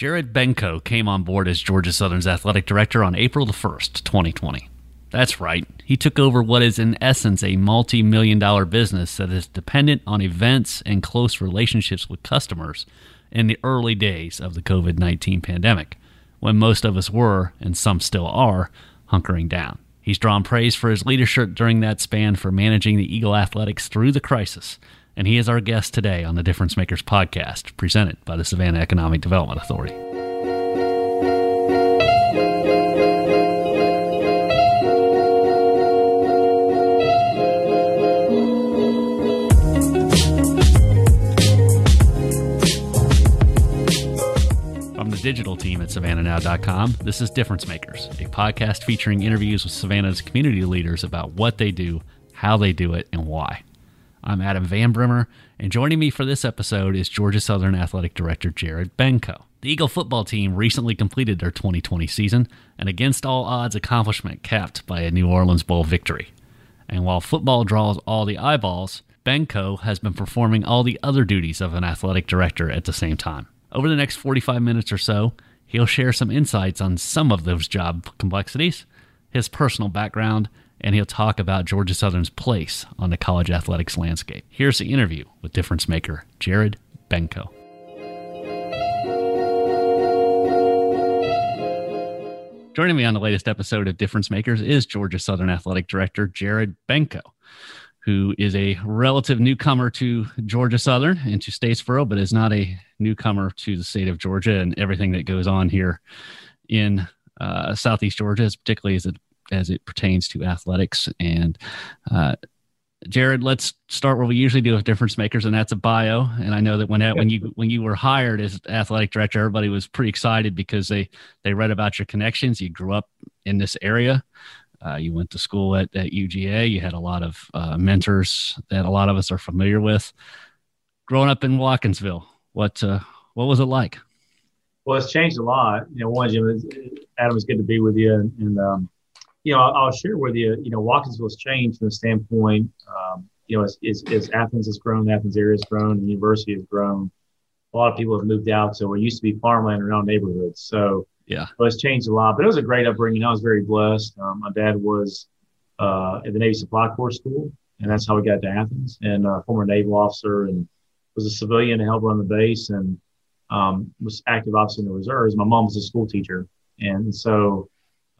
Jared Benko came on board as Georgia Southern's athletic director on April the 1st, 2020. That's right, he took over what is in essence a multi million dollar business that is dependent on events and close relationships with customers in the early days of the COVID 19 pandemic, when most of us were, and some still are, hunkering down. He's drawn praise for his leadership during that span for managing the Eagle Athletics through the crisis and he is our guest today on the Difference Makers podcast, presented by the Savannah Economic Development Authority. Digital team at SavannahNow.com, this is Difference Makers, a podcast featuring interviews with Savannah's community leaders about what they do, how they do it, and why. I'm Adam Van Brimmer, and joining me for this episode is Georgia Southern Athletic Director Jared Benko. The Eagle football team recently completed their 2020 season, an against all odds accomplishment capped by a New Orleans Bowl victory. And while football draws all the eyeballs, Benko has been performing all the other duties of an athletic director at the same time. Over the next 45 minutes or so, he'll share some insights on some of those job complexities, his personal background, and he'll talk about Georgia Southern's place on the college athletics landscape. Here's the interview with difference maker Jared Benko. Joining me on the latest episode of Difference Makers is Georgia Southern Athletic Director Jared Benko, who is a relative newcomer to Georgia Southern and to Statesboro, but is not a newcomer to the state of Georgia and everything that goes on here in uh, Southeast Georgia, particularly as it as it pertains to athletics. And uh, Jared, let's start where we usually do with difference makers, and that's a bio. And I know that when when you when you were hired as athletic director, everybody was pretty excited because they they read about your connections. You grew up in this area. Uh, you went to school at, at UGA. You had a lot of uh, mentors that a lot of us are familiar with. Growing up in Watkinsville, what uh, what was it like? Well, it's changed a lot. You know, one, Jim, Adam, it's good to be with you, and, and um, you know, I'll, share with you, you know, Watkinsville has changed from the standpoint, um, you know, as, as, as, Athens has grown, Athens area has grown, the university has grown. A lot of people have moved out. So it used to be farmland around neighborhoods. So yeah, it's changed a lot, but it was a great upbringing. I was very blessed. Um, my dad was uh, at the Navy Supply Corps School, and that's how we got to Athens. And uh, former naval officer, and was a civilian to help run the base, and um, was active officer in the reserves. My mom was a school teacher, and so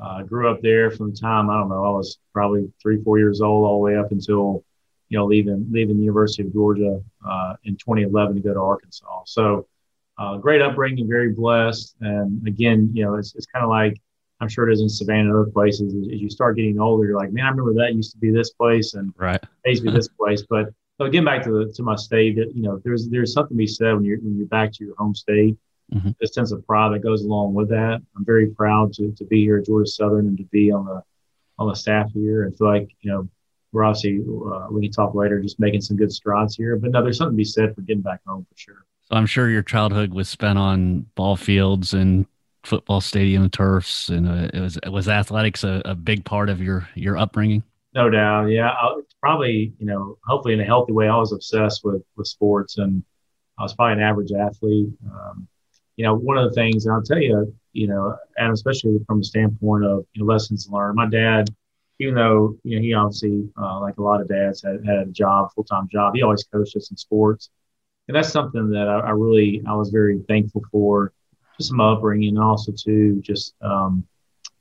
uh, grew up there from the time I don't know I was probably three four years old all the way up until you know leaving leaving the University of Georgia uh, in 2011 to go to Arkansas. So uh, great upbringing, very blessed. And again, you know, it's it's kind of like I'm sure it is in Savannah and other places. As, as, you start getting older, you're like, man, I remember that used to be this place and right, it used to be this place. But so getting back to the, to my state, that you know, there's there's something to be said when you're when you're back to your home state mm-hmm. the sense of pride that goes along with that. I'm very proud to, to be here at Georgia Southern and to be on the on the staff here. and feel like you know we're obviously uh, we can talk later, just making some good strides here. But no, there's something to be said for getting back home for sure. So I'm sure your childhood was spent on ball fields and football stadium turfs, and uh, it was was athletics a, a, big part of your your upbringing. No doubt, yeah. I, probably you know, hopefully in a healthy way. I was obsessed with with sports, and I was probably an average athlete. Um, you know, one of the things, and I'll tell you, you know, and especially from the standpoint of you know, lessons learned. My dad, even though you know he obviously, uh, like a lot of dads, had, had a job, full time job, he always coached us in sports, and that's something that I, I, really I was very thankful for, just my upbringing, and also too, just um,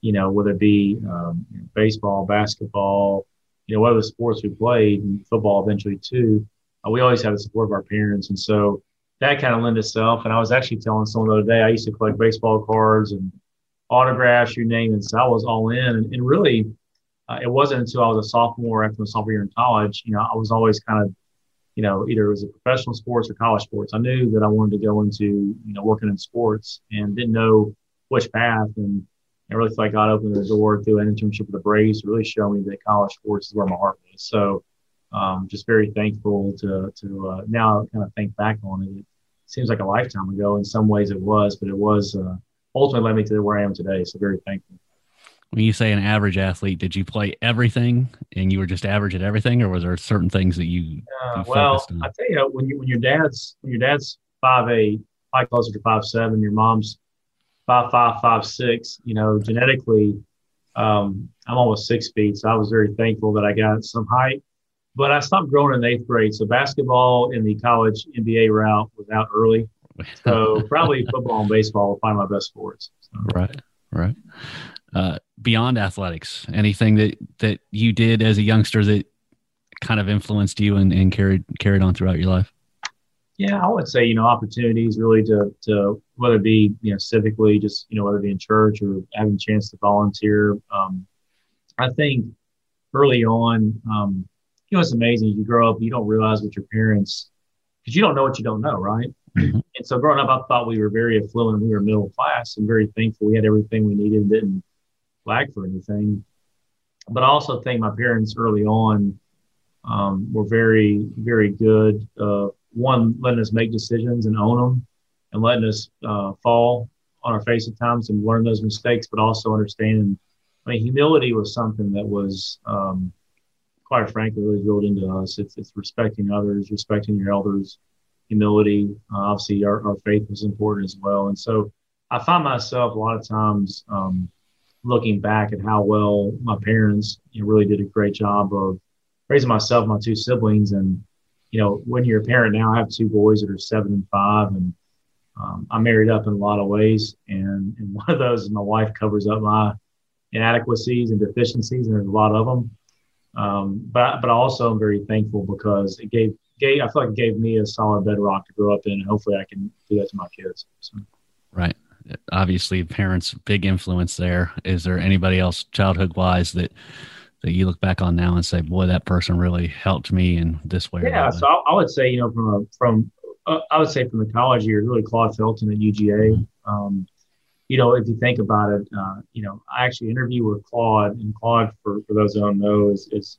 you know, whether it be um, baseball, basketball, you know, whatever sports we played, football eventually too, uh, we always had the support of our parents, and so that kind of lent itself. And I was actually telling someone the other day, I used to collect baseball cards and autographs, you name it. So I was all in. And, and really, uh, it wasn't until I was a sophomore after my sophomore year in college, you know, I was always kind of, you know, either it was a professional sports or college sports. I knew that I wanted to go into, you know, working in sports and didn't know which path. And I really felt like God opened the door through an internship with the Braves to really show me that college sports is where my heart was. So, um, just very thankful to to uh, now kind of think back on it. Seems like a lifetime ago. In some ways, it was, but it was uh, ultimately led me to where I am today. So very thankful. When you say an average athlete, did you play everything and you were just average at everything, or was there certain things that you? Uh, you well, I tell you, when you when your dad's when your dad's five eight, probably closer to five seven, your mom's five five five six. You know, genetically, um, I'm almost six feet, so I was very thankful that I got some height. But I stopped growing in eighth grade, so basketball in the college NBA route was out early. So probably football and baseball were probably my best sports. So. Right, right. Uh, beyond athletics, anything that that you did as a youngster that kind of influenced you and, and carried carried on throughout your life? Yeah, I would say you know opportunities really to to whether it be you know civically, just you know whether it be in church or having a chance to volunteer. Um, I think early on, um, you know, it's amazing. You grow up, you don't realize what your parents because you don't know what you don't know, right? Mm-hmm. And so growing up, I thought we were very affluent. We were middle class and very thankful we had everything we needed. Didn't lack for anything. But I also think my parents early on um, were very, very good. Uh, one, letting us make decisions and own them, and letting us uh, fall on our face at times and learn those mistakes, but also understanding. I mean, humility was something that was, um, quite frankly, really drilled into us. It's, it's respecting others, respecting your elders, humility. Uh, obviously, our, our faith was important as well. And so I find myself a lot of times um, looking back at how well my parents you know, really did a great job of raising myself, my two siblings, and you know, when you're a parent now, I have two boys that are seven and five, and um, I'm married up in a lot of ways, and, and one of those is my wife covers up my inadequacies and deficiencies, and there's a lot of them. Um, but but I also am very thankful because it gave gave I feel like it gave me a solid bedrock to grow up in, and hopefully I can do that to my kids. So. Right. Obviously, parents big influence there. Is there anybody else childhood wise that that you look back on now and say, boy, that person really helped me in this way? Yeah, so I, I, would say, you know, from a, from uh, I would say from the college years, really Claude Felton at UGA. Mm-hmm. Um, you know, if you think about it, uh, you know, I actually interviewed with Claude, and Claude, for, for those who don't know, is is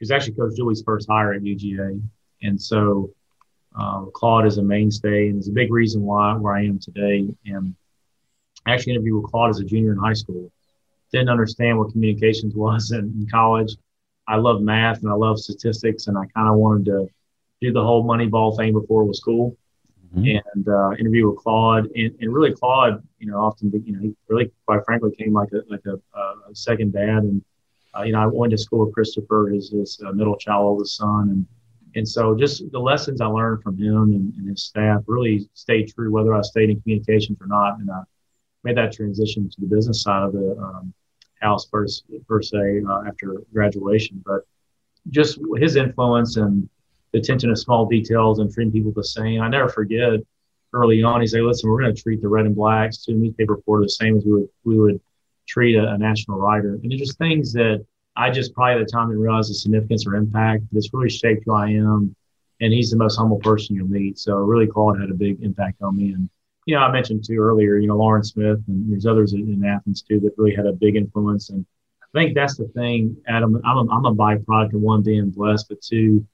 is actually Coach Dooley's first hire at UGA, and so uh, Claude is a mainstay and is a big reason why where I am today. And I actually interviewed with Claude as a junior in high school didn't understand what communications was in, in college. I love math and I love statistics, and I kind of wanted to do the whole Moneyball thing before it was cool. Mm-hmm. And uh, interview with Claude, and, and really Claude, you know, often you know he really, quite frankly, came like a like a, a second dad. And uh, you know, I went to school with Christopher, his his uh, middle child, oldest son, and and so just the lessons I learned from him and, and, his staff really stayed true, whether I stayed in communications or not. And I made that transition to the business side of the um, house per, per se uh, after graduation, but just his influence and attention to small details and treating people the same. I never forget early on, he said, listen, we're going to treat the red and blacks to newspaper reporter the same as we would, we would treat a, a national writer. And it's just things that I just probably at the time didn't realize the significance or impact, but it's really shaped who I am. And he's the most humble person you'll meet. So really Claude had a big impact on me. And you know, I mentioned too earlier, you know, Loran Smith and there's others in Athens too that really had a big influence. And I think that's the thing, Adam. I'm a, I'm a byproduct of one being blessed, but two,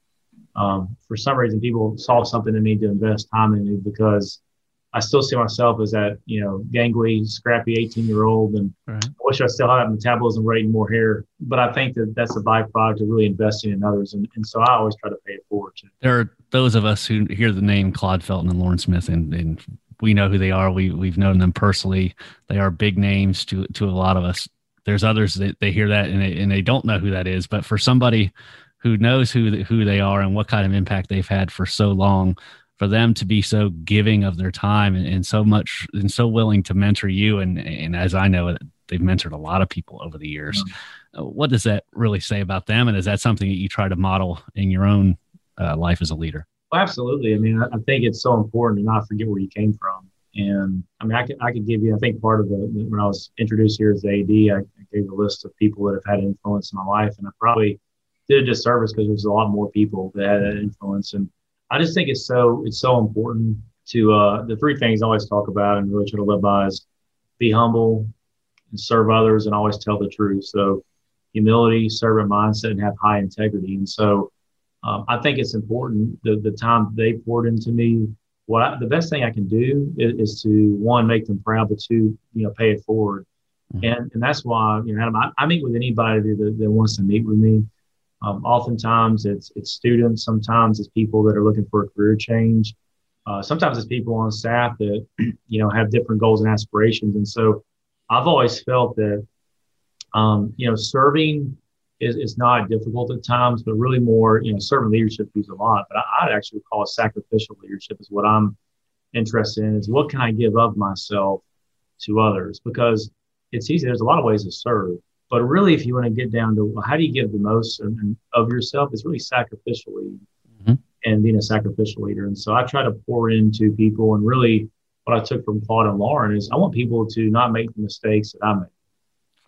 um, for some reason, people saw something in me to invest time in me because I still see myself as that, you know, gangly, scrappy 18 year old. And right. I wish I still had a metabolism rate and more hair. But I think that that's a byproduct of really investing in others. And, and so I always try to pay it forward. To. There are those of us who hear the name Claude Felton and Loran Smith and, and we know who they are. We we've known them personally. They are big names to to a lot of us. There's others that they hear that and they, and they don't know who that is. But for somebody who knows who who they are and what kind of impact they've had for so long, for them to be so giving of their time and, and so much and so willing to mentor you and and as I know they've mentored a lot of people over the years. Mm-hmm. What does that really say about them? And is that something that you try to model in your own uh, life as a leader? Well, absolutely. I mean, I, think it's so important to not forget where you came from. And I mean, I could, I could give you, I think part of the, when I was introduced here as AD, I, I gave a list of people that have had influence in my life. And I probably did a disservice because there's a lot more people that had that influence. And I just think it's so, it's so important to, uh, the three things I always talk about and really try to live by is be humble and serve others and always tell the truth. So humility, servant mindset, and have high integrity. And so, um, I think it's important the, the time they poured into me. What I, the best thing I can do is, is, to one make them proud, but two, you know, pay it forward. Mm-hmm. And and that's why you know Adam, I, I meet with anybody that, that wants to meet with me. Um, oftentimes it's it's students, sometimes it's people that are looking for a career change. uh, sometimes it's people on staff that you know have different goals and aspirations, and so I've always felt that um, you know serving is, is not difficult at times, but really more you know servant leadership is a lot. But I, would actually call it sacrificial leadership is what I'm interested in. Is what can I give of myself to others because it's easy. There's a lot of ways to serve, but really, if you want to get down to well, how do you give the most of yourself, it's really sacrificially mm-hmm. and being a sacrificial leader. And so I try to pour into people. And really, what I took from Claude and Loran is I want people to not make the mistakes that I make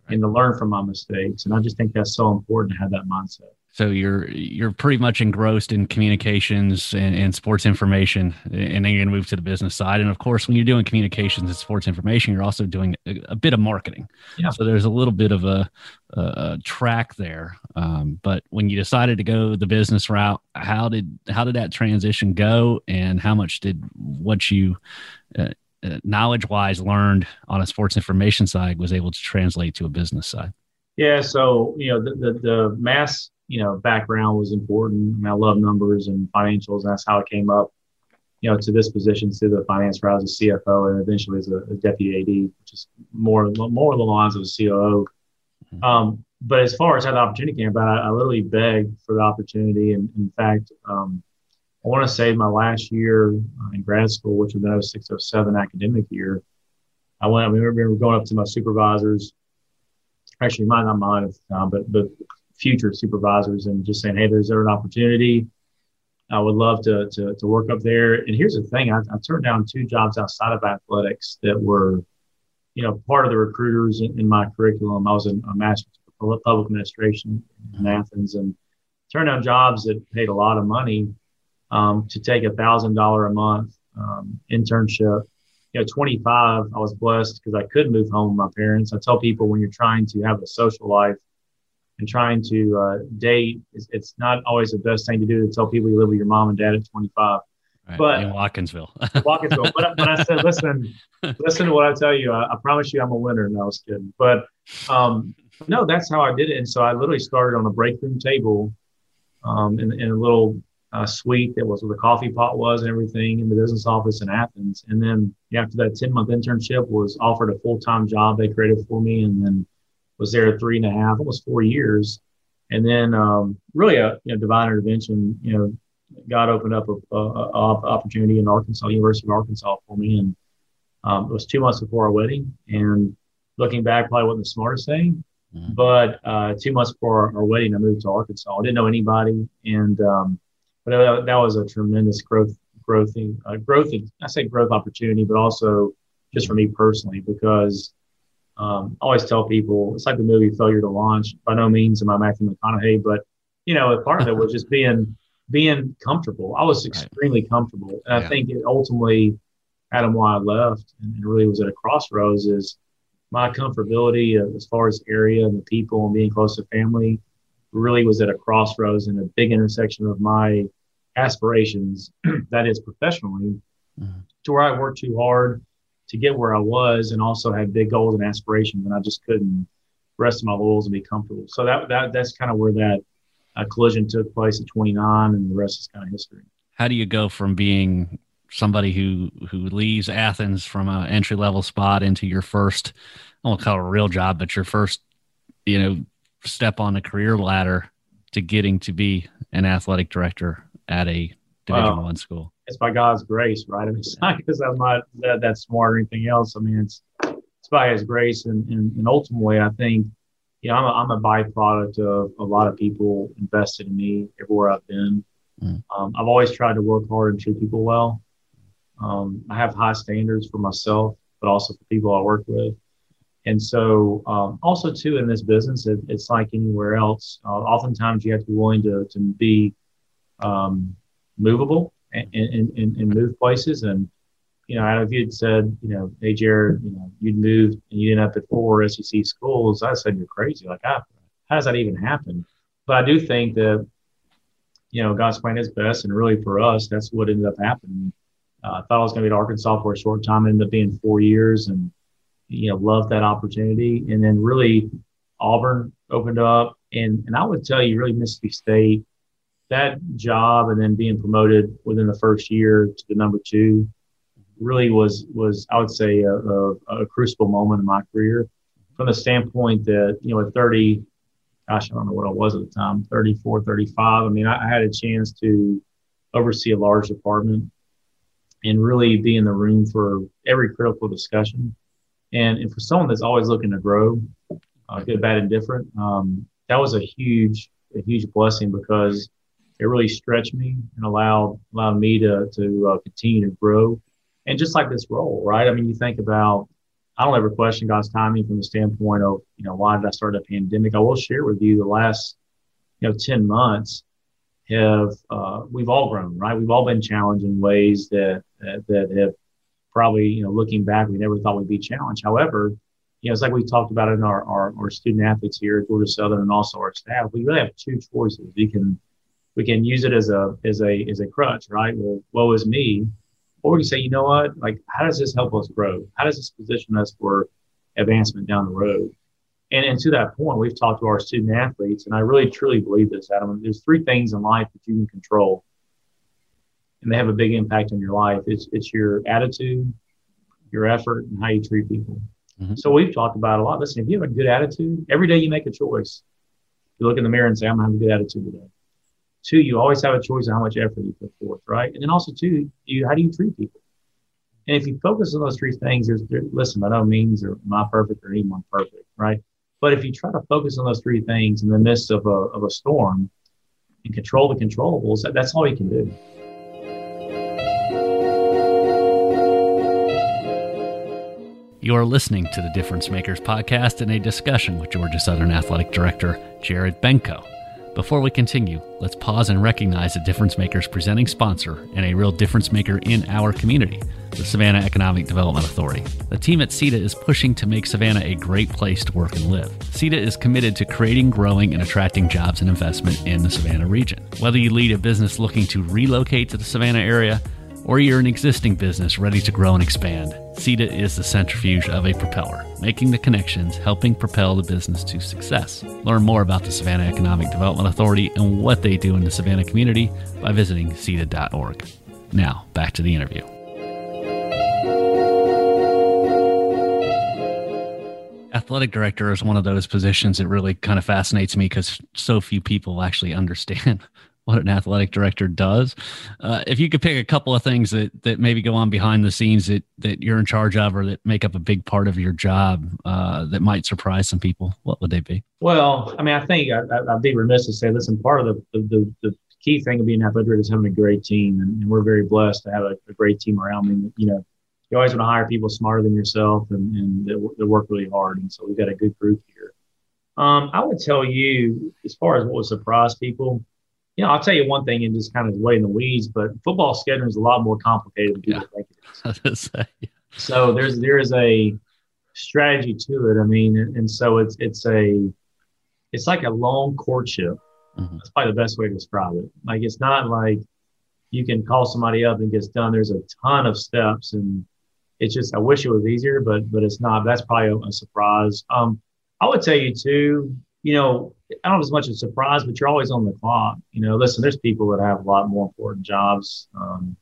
and to learn from my mistakes. And I just think that's so important to have that mindset. So you're you're pretty much engrossed in communications and, and sports information, and then you're gonna move to the business side. And of course, when you're doing communications and sports information, you're also doing a, a bit of marketing. Yeah. So there's a little bit of a, a, track there. Um, but when you decided to go the business route, how did how did that transition go, and how much did what you uh, uh knowledge wise learned on a sports information side was able to translate to a business side? Yeah, so you know the the, the mass you know, background was important. I, mean, I love numbers and financials. And that's how I came up, you know, to this position, to the finance route as a CFO and eventually as a, a deputy AD, which is more, more the lines of a COO. Mm-hmm. Um, but as far as how the opportunity came about, I, I literally begged for the opportunity. And in fact, um, I want to say my last year uh, in grad school, which was the 0607 academic year, I went, I remember going up to my supervisors, actually, mine, not mine at the time, but, but future supervisors and just saying, hey, there's there an opportunity. I would love to, to, to work up there. And here's the thing I, I, turned down two jobs outside of athletics that were, you know, part of the recruiters in, in my curriculum. I was a, a master's of public administration in Athens and turned down jobs that paid a lot of money um, to take a thousand dollar a month um, internship. You know, 25, I was blessed because I could move home with my parents. I tell people when you're trying to have a social life, and trying to uh, date, it's, it's, not always the best thing to do to tell people you live with your mom and dad at 25. Right, but in Watkinsville, Watkinsville. But, but I said, listen, listen to what I tell you. I, I promise you, I'm a winner. No, I was kidding. But um, no, that's how I did it. And so I literally started on a break room table um, in, in, a little uh, suite that was where the coffee pot was and everything in the business office in Athens. And then after that 10 month internship was offered a full time job they created for me. And then was there three and a half, almost four years. And then um, really a you know, divine intervention, you know, God opened up a, a, a, opportunity in Arkansas, University of Arkansas for me. And um, it was two months before our wedding. And looking back, probably wasn't the smartest thing. Mm-hmm. But uh, two months before our, our, wedding, I moved to Arkansas. I didn't know anybody. And um, but that, that, was a tremendous growth, growth, uh, growth. I say growth opportunity, but also just for me personally, because um, I always tell people it's like the movie Failure to Launch. By no means am I Matthew McConaughey, but you know, a part of it was just being being comfortable. I was extremely right. comfortable, and yeah. I think it ultimately, Adam, why I left and, and really was at a crossroads is my comfortability as far as area and the people and being close to family really was at a crossroads and a big intersection of my aspirations, that is professionally, mm-hmm. to where I worked too hard to get where I was and also had big goals and aspirations, and I just couldn't rest my laurels and be comfortable. So that that that's kind of where that uh, collision took place at 29, and the rest is kind of history. How do you go from being somebody who who leaves Athens from an entry level spot into your first, I won't call it a real job, but your first, you know, step on the career ladder to getting to be an athletic director at a Division One school? It's by God's grace, right? I mean, it's not because I'm not that, that smart or anything else. I mean, it's it's by His grace, and and, and ultimately, I think, you know, I'm a, I'm a byproduct of a lot of people invested in me everywhere I've been. Mm. Um, I've always tried to work hard and treat people well. Um, I have high standards for myself, but also for people I work with. And so, um, also too, in this business, it, it's like anywhere else. Uh, oftentimes, you have to be willing to to be um, movable and, and, and move places. And, you know, I don't know if you'd said, you know, hey, Jared, you know, you'd moved and you didn't have at four SEC schools, I said, you're crazy. Like, how, how does that even happen? But I do think that, you know, God's plan is best. And really for us, that's what ended up happening. Uh, I thought I was going to be at Arkansas for a short time, ended up being four years and, you know, loved that opportunity. And then really Auburn opened up. And, and I would tell you, really, Mississippi State that job and then being promoted within the first year to the number two really was was I would say a, a, a, crucible moment in my career from the standpoint that you know at 30 gosh I don't know what I was at the time 34 35 I mean I, I had a chance to oversee a large department and really be in the room for every critical discussion. And, and for someone that's always looking to grow uh, good bad and different um, that was a huge a huge blessing because it really stretched me and allowed allowed me to to uh, continue to grow and just like this role, right? I mean, you think about, I don't ever question God's timing from the standpoint of, you know, why did I start a pandemic? I will share with you the last, you know, 10 months have, uh, we've all grown, right? We've all been challenged in ways that, that, that have probably, you know, looking back, we never thought we'd be challenged. However, you know, it's like we talked about in our, our, our student athletes here at Georgia Southern and also our staff. We really have two choices. We can, we can use it as a, as a, as a crutch, right? Well, woe is me or we can say, you know what, like, how does this help us grow? How does this position us for advancement down the road? And, and to that point, we've talked to our student athletes, and I really truly believe this, Adam. There's three things in life that you can control, and they have a big impact on your life. It's, it's your attitude, your effort, and how you treat people. Mm-hmm. So we've talked about a lot. Listen, if you have a good attitude, every day you make a choice. You look in the mirror and say, I'm going to have a good attitude today. Two, you always have a choice of how much effort you put forth, right? And then also, two, you how do you treat people? And if you focus on those three things, there's there, listen, by no means am I perfect or anyone perfect, right? But if you try to focus on those three things in the midst of a of a storm and control the controllables, that, that's all you can do. You are listening to the Difference Makers podcast in a discussion with Georgia Southern Athletic Director Jared Benko. Before we continue, let's pause and recognize the Difference Makers presenting sponsor and a real difference maker in our community, the Savannah Economic Development Authority. The team at SEDA is pushing to make Savannah a great place to work and live. SEDA is committed to creating, growing, and attracting jobs and investment in the Savannah region. Whether you lead a business looking to relocate to the Savannah area, or you're an existing business ready to grow and expand, SEDA is the centrifuge of a propeller, making the connections, helping propel the business to success. Learn more about the Savannah Economic Development Authority and what they do in the Savannah community by visiting SEDA.org. Now, back to the interview. Athletic director is one of those positions that really kind of fascinates me because so few people actually understand what an athletic director does. Uh, if you could pick a couple of things that that maybe go on behind the scenes that that you're in charge of or that make up a big part of your job uh, that might surprise some people, what would they be? Well, I mean, I think I, would be remiss to say, listen, part of the the, the key thing of being an athletic director is having a great team, and, and we're very blessed to have a, a, great team around me. You know, you always want to hire people smarter than yourself and, and that, work really hard, and so we've got a good group here. Um, I would tell you, as far as what would surprise people, you know, I'll tell you one thing and just kind of way in the weeds, but football scheduling is a lot more complicated than people yeah. think it is. so there's there is a strategy to it. I mean, and so it's it's a it's like a long courtship. Mm-hmm. That's probably the best way to describe it. Like it's not like you can call somebody up and gets done. There's a ton of steps, and it's just I wish it was easier, but but it's not. That's probably a, a surprise. Um, I would tell you too. You know, I don't know as much a surprise, but you're always on the clock. You know, listen, there's people that have a lot more important jobs. Um,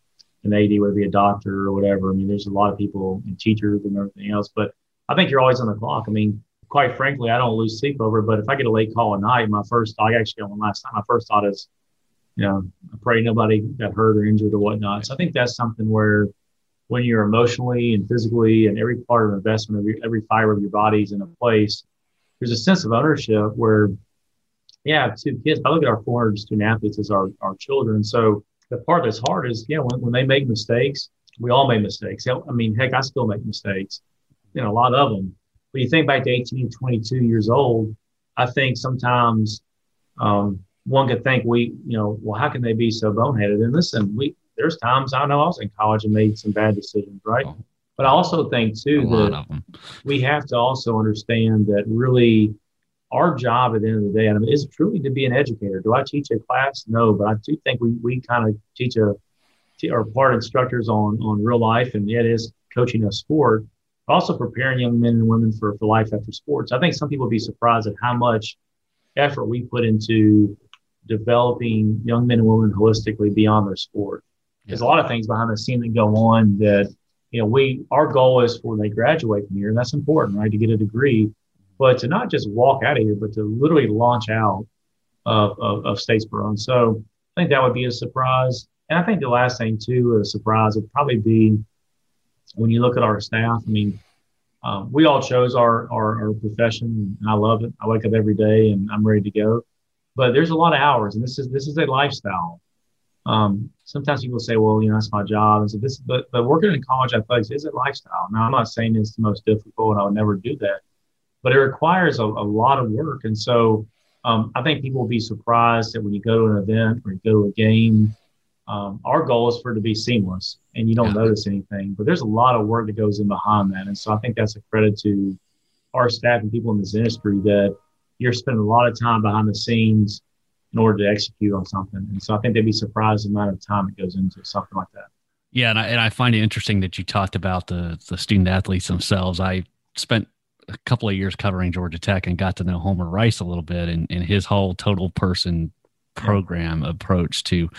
an AD, whether it be a doctor or whatever. I mean, there's a lot of people and teachers and everything else, but I think you're always on the clock. I mean, quite frankly, I don't lose sleep over it, but if I get a late call at night, my first I actually one last time, my first thought is, you know, I pray nobody got hurt or injured or whatnot. So I think that's something where when you're emotionally and physically and every part of investment of your, every fiber of your body is in a place, there's a sense of ownership where yeah, two kids. I look at our 400 student athletes as our, our children. So the part that's hard is, yeah, when, when they make mistakes, we all make mistakes. I mean, heck, I still make mistakes, you know, a lot of them. When you think back to 18, 22 years old, I think sometimes um, one could think we, you know, well, how can they be so boneheaded? And listen, we there's times I know I was in college and made some bad decisions, right? Oh. But I also think too that we have to also understand that really our job at the end of the day, Adam, is truly to be an educator. Do I teach a class? No, but I do think we, we kind of teach a, or part instructors on, on real life, and it is coaching a sport, but also preparing young men and women for, for life after sports. I think some people would be surprised at how much effort we put into developing young men and women holistically beyond their sport. There's a lot of things behind the scene that go on that, you know, we, our goal is for they graduate from here, and that's important, right, to get a degree, but to not just walk out of here, but to literally launch out of, of, of Statesboro. And so I think that would be a surprise. And I think the last thing, too, a surprise would probably be when you look at our staff. I mean, um, we all chose our, our, our profession, and I love it. I wake up every day and I'm ready to go. But there's a lot of hours, and this is this is a lifestyle. Um, sometimes people say, "Well, you know, that's my job," and so this, but but working in college athletics is a lifestyle. Now, I'm not saying it's the most difficult, and I would never do that, but it requires a, a lot of work. And so, um, I think people will be surprised that when you go to an event or you go to a game, um, our goal is for it to be seamless and you don't yeah. notice anything. But there's a lot of work that goes in behind that. And so I think that's a credit to our staff and people in this industry that you're spending a lot of time behind the scenes in order to execute on something. And so I think they'd be surprised the amount of time that goes into something like that. Yeah, and I, and I find it interesting that you talked about the the student athletes themselves. I spent a couple of years covering Georgia Tech and got to know Homer Rice a little bit and, and his whole total person program approach to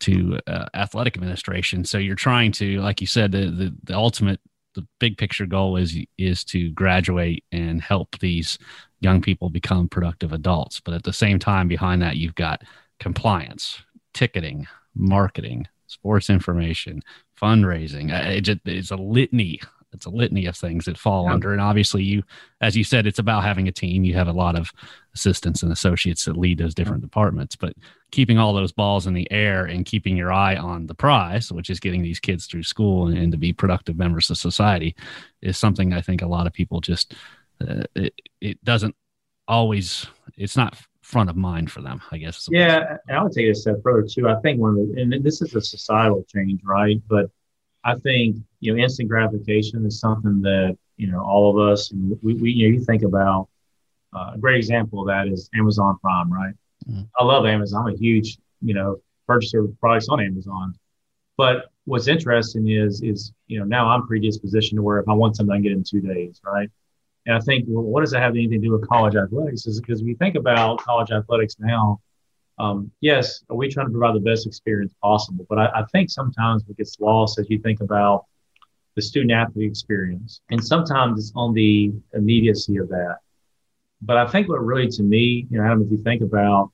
to uh, athletic administration. So you're trying to, like you said, the, the, the ultimate, the big picture goal is is to graduate and help these young people become productive adults. But at the same time, behind that, you've got compliance, ticketing, marketing, sports information, fundraising. Uh, it's a litany it's a litany of things that fall yeah. under. And obviously, you, as you said, it's about having a team. You have a lot of assistants and associates that lead those different yeah. departments, but keeping all those balls in the air and keeping your eye on the prize, which is getting these kids through school and, and to be productive members of society, is something I think a lot of people just uh, it, it doesn't always. It's not front of mind for them, I guess. Yeah, I would take it a step further too. I think one of the, and this is a societal change, right? But I think you know instant gratification is something that you know all of us and we, we you know you think about uh, a great example of that is Amazon Prime, right? Mm-hmm. I love Amazon. I'm a huge you know purchaser of products on Amazon. But what's interesting is is you know now I'm predispositioned to where if I want something I can get it in two days, right? And I think well, what does that have anything to do with college athletics? Is because we think about college athletics now um, yes, are we trying to provide the best experience possible? But I, I think sometimes it gets lost as you think about the student athlete experience, and sometimes it's on the immediacy of that. But I think what really, to me, you know, Adam, if you think about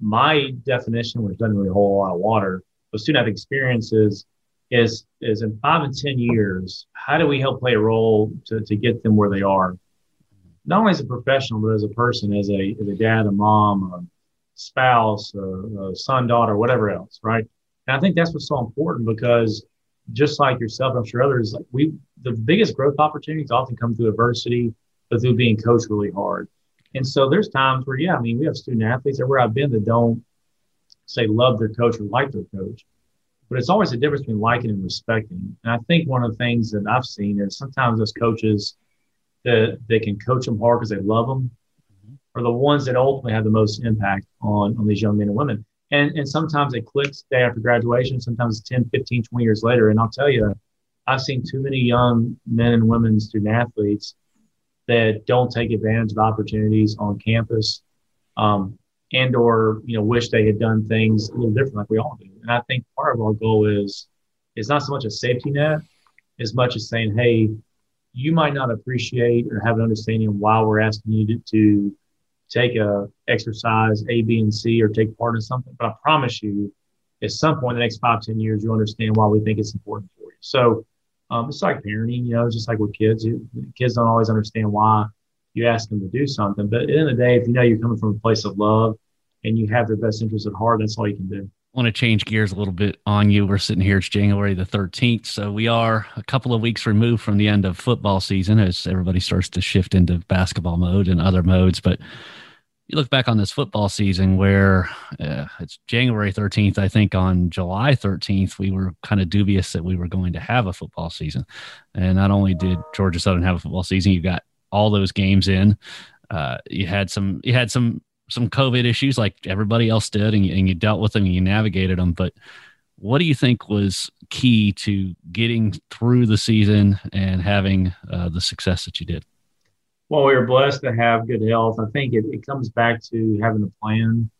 my definition, which doesn't really hold a lot of water, but student athlete experiences is is is in five and ten years, how do we help play a role to, to get them where they are? Not only as a professional, but as a person, as a as a dad, a mom, a spouse, a, a son, daughter, whatever else, right? And I think that's what's so important because just like yourself, I'm sure others, like we, the biggest growth opportunities often come through adversity, but through being coached really hard. And so there's times where, yeah, I mean, we have student athletes where I've been that don't say love their coach or like their coach, but it's always a difference between liking and respecting. And I think one of the things that I've seen is sometimes those coaches that they can coach them hard because they love them, are the ones that ultimately have the most impact on, on these young men and women. And, and sometimes it clicks day after graduation, sometimes 10, 15, 20 years later. And I'll tell you, I've seen too many young men and women student athletes that don't take advantage of opportunities on campus um, and or you know wish they had done things a little different like we all do and i think part of our goal is is not so much a safety net as much as saying hey you might not appreciate or have an understanding of why we're asking you to, to take a exercise A, B, and C or take part in something. But I promise you, at some point in the next five, ten years, you'll understand why we think it's important for you. So um, it's like parenting, you know, it's just like with kids. Kids don't always understand why you ask them to do something. But at the end of the day, if you know you're coming from a place of love and you have their best interest at heart, that's all you can do. I want to change gears a little bit on you. We're sitting here, it's January the 13th. So we are a couple of weeks removed from the end of football season as everybody starts to shift into basketball mode and other modes. But you look back on this football season where uh, it's January 13th, I think on July 13th, we were kind of dubious that we were going to have a football season. And not only did Georgia Southern have a football season, you got all those games in. Uh, you had some, you had some, some COVID issues like everybody else did, and you, and you dealt with them and you navigated them. But what do you think was key to getting through the season and having uh, the success that you did? well, we were blessed to have good health. I think it, it comes back to having a plan.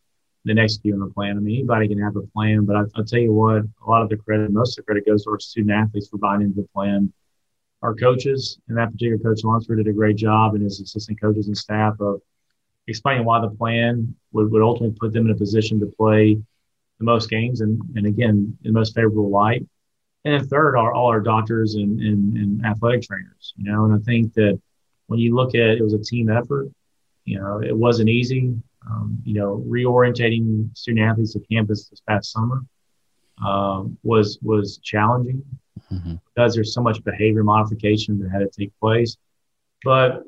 then executing the plan. I mean, anybody can have a plan, but I, will tell you what, a lot of the credit, most of the credit goes to our student athletes for buying into the plan. Our coaches, and that particular coach, Lunsford, did a great job, and his assistant coaches and staff of explaining why the plan would, would ultimately put them in a position to play the most games and, and again, in the most favorable light. And then third are all our doctors and, and, and athletic trainers, you know, and I think that when you look at it was a team effort, you know, it wasn't easy. Um, you know, reorientating student athletes to campus this past summer um, was was challenging mm-hmm. because there's so much behavior modification that had to take place. But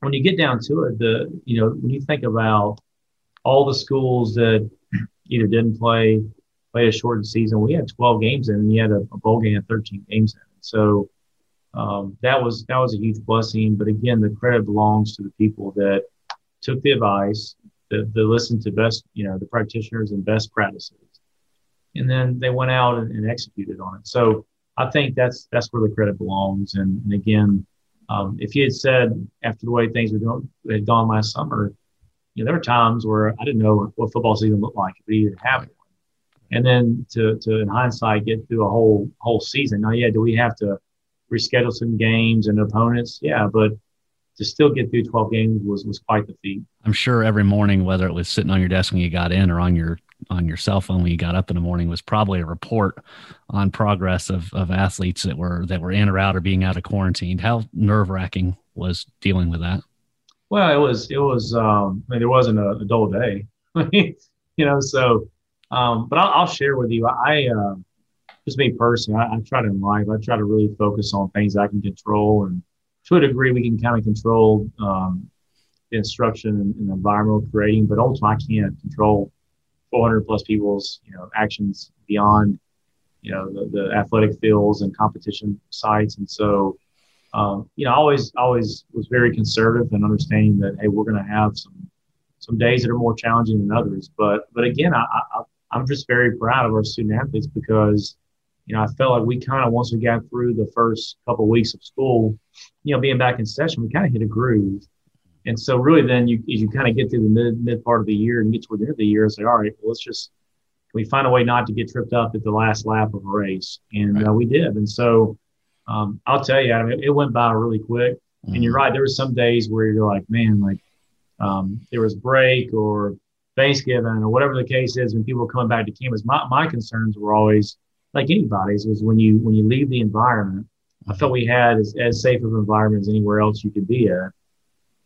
when you get down to it, the you know when you think about all the schools that either didn't play, played a shortened season, we had 12 games in, and you had a, a bowl game at 13 games in. So um, that was that was a huge blessing. But again, the credit belongs to the people that took the advice, that, that listened to best, you know, the practitioners and best practices, and then they went out and, and executed on it. So I think that's that's where the credit belongs. And, and again, um, if you had said after the way things were going, had gone last summer, you know, there were times where I didn't know what football season looked like if even have one. And then to, to in hindsight get through a whole whole season. Now, yeah, do we have to reschedule some games and opponents? Yeah, but to still get through 12 games was was quite the feat. I'm sure every morning, whether it was sitting on your desk when you got in or on your on your cell phone when you got up in the morning was probably a report on progress of, of athletes that were that were in or out or being out of quarantine. How nerve wracking was dealing with that? Well, it was it was um, I mean, there wasn't a, a dull day, you know. So, um, but I'll, I'll, share with you. I uh, just me personally, I, I try to in life. I try to really focus on things I can control, and to a degree, we can kind of control um, instruction and, environmental creating, but ultimately, I can't control 400 plus people's you know actions beyond you know the, the athletic fields and competition sites. And so um, you know I always always was very conservative and understanding that hey we're going to have some some days that are more challenging than others. But but again I, I i'm just very proud of our student athletes because you know i felt like we kind of once we got through the first couple weeks of school you know being back in session we kind of hit a groove and so really then you as you kind of get through the mid mid part of the year and get toward the end of the year, it's like, all right, well, let's just we find a way not to get tripped up at the last lap of a race. And right. uh, we did. And so um, I'll tell you, it, it went by really quick. Mm-hmm. And you're right, there were some days where you're like, man, like um, there was break or Thanksgiving or whatever the case is when people were coming back to campus. My, my concerns were always like anybody's was when you when you leave the environment, I felt we had as, as safe of an environment as anywhere else you could be at.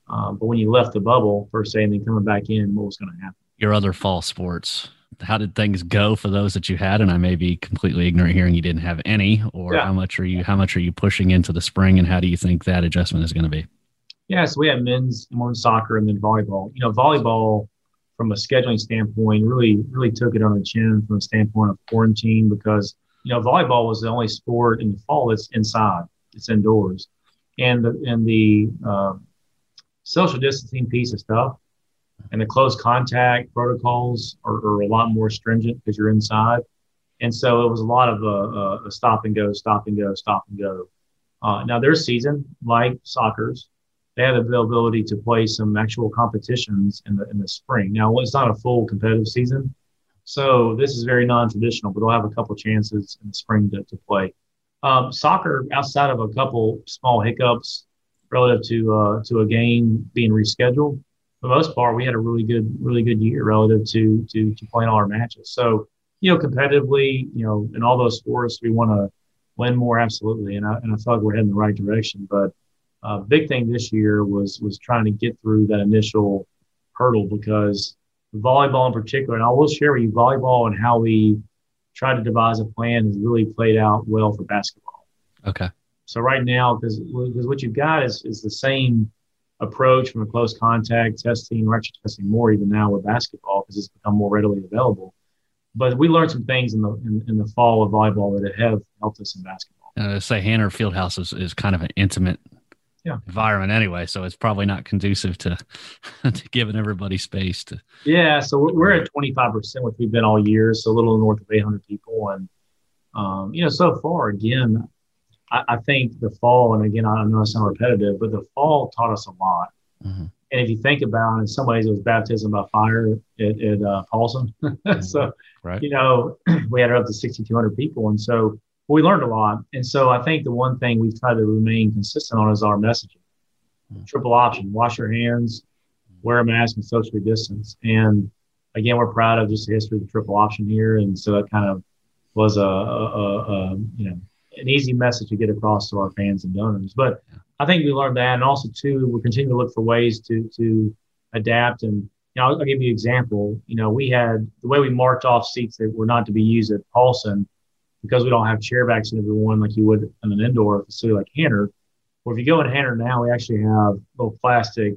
Um, but when you left the bubble per se and then coming back in, what was going to happen? Your other fall sports. How did things go for those that you had? And I may be completely ignorant hearing you didn't have any, or yeah. how much are you how much are you pushing into the spring, and how do you think that adjustment is going to be? Yeah, so we had men's and women's soccer and then volleyball. You know, volleyball from a scheduling standpoint really really took it on the chin from a standpoint of quarantine because you know volleyball was the only sport in the fall that's inside, it's indoors, and the and the uh, social distancing piece of stuff and the close contact protocols are, are a lot more stringent because you're inside. And so it was a lot of a, a stop and go, stop and go, stop and go. Uh, now their season, like soccer's, they have the availability to play some actual competitions in the in the spring. Now it's not a full competitive season, so this is very non-traditional, but they'll have a couple chances in the spring to, to play. Um, soccer, outside of a couple small hiccups relative to uh, to a game being rescheduled. For the most part, we had a really good really good year relative to to to playing all our matches. So you know, competitively, you know, in all those sports, we want to win more absolutely, and I and I feel like we're heading the right direction. But uh, big thing this year was was trying to get through that initial hurdle because volleyball in particular, and I will share with you volleyball and how we tried to devise a plan has really played out well for basketball. Okay. So right now, because what you've got is, is the same approach from a close contact testing. We're actually testing more even now with basketball because it's become more readily available. But we learned some things in the in, in the fall of volleyball that have helped us in basketball. Uh, say Hanner Fieldhouse is, is kind of an intimate yeah. environment anyway, so it's probably not conducive to to giving everybody space to. Yeah, so we're, we're at twenty five percent, which we've been all year, so a little north of eight hundred people, and um, you know, so far again, I, I, think the fall, and again, I know I sound repetitive, but the fall taught us a lot. Mm-hmm. And if you think about, it, in some ways, it was baptism by fire at, at uh, Paulson. so, right. you know, we had up to 6,200 people, and so we learned a lot. And so, I think the one thing we've tried to remain consistent on is our messaging. Mm-hmm. Triple option: wash your hands, wear a mask, and socially distance. And again, we're proud of just the history of the triple option here, and so it kind of was a, a, a, you know an easy message to get across to our fans and donors. But I think we learned that, and also too, we continue to look for ways to to adapt. And you know, I'll, I'll give you an example. You know, we had the way we marked off seats that were not to be used at Paulson because we don't have chairbacks in every one like you would in an indoor facility like Hanner. Well, if you go in Hanner now, we actually have little plastic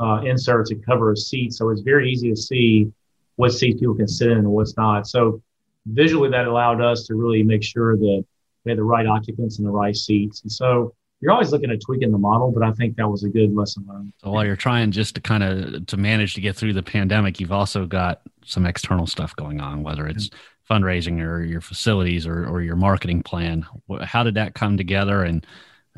uh, inserts that cover a seat, so it's very easy to see what seats people can sit in and what's not. So visually, that allowed us to really make sure that had the right occupants and the right seats. And so you're always looking at tweaking the model, but I think that was a good lesson learned. So while you're trying just to kind of to manage to get through the pandemic, you've also got some external stuff going on, whether it's fundraising or your facilities or, or your marketing plan. How did that come together? And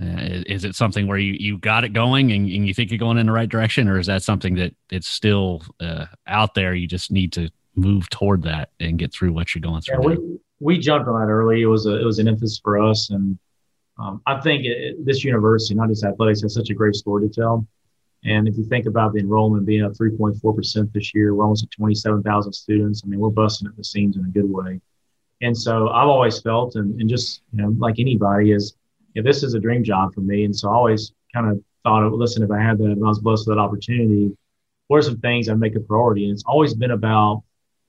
uh, is it something where you, you got it going and, and, you think you're going in the right direction, or is that something that it's still uh, out there? You just need to move toward that and get through what you're going through. Yeah, we, we jumped on that early. It was a, it was an emphasis for us, and um, I think it, this university, not just athletics, has such a great story to tell. And if you think about the enrollment being up 3.4% this year, we're almost at 27,000 students. I mean, we're busting at the seams in a good way. And so I've always felt, and, and just, you know, like anybody, is this is a dream job for me. And so I always kind of thought, of, listen, if I had that, if I was blessed with that opportunity, what are some things I make a priority? And it's always been about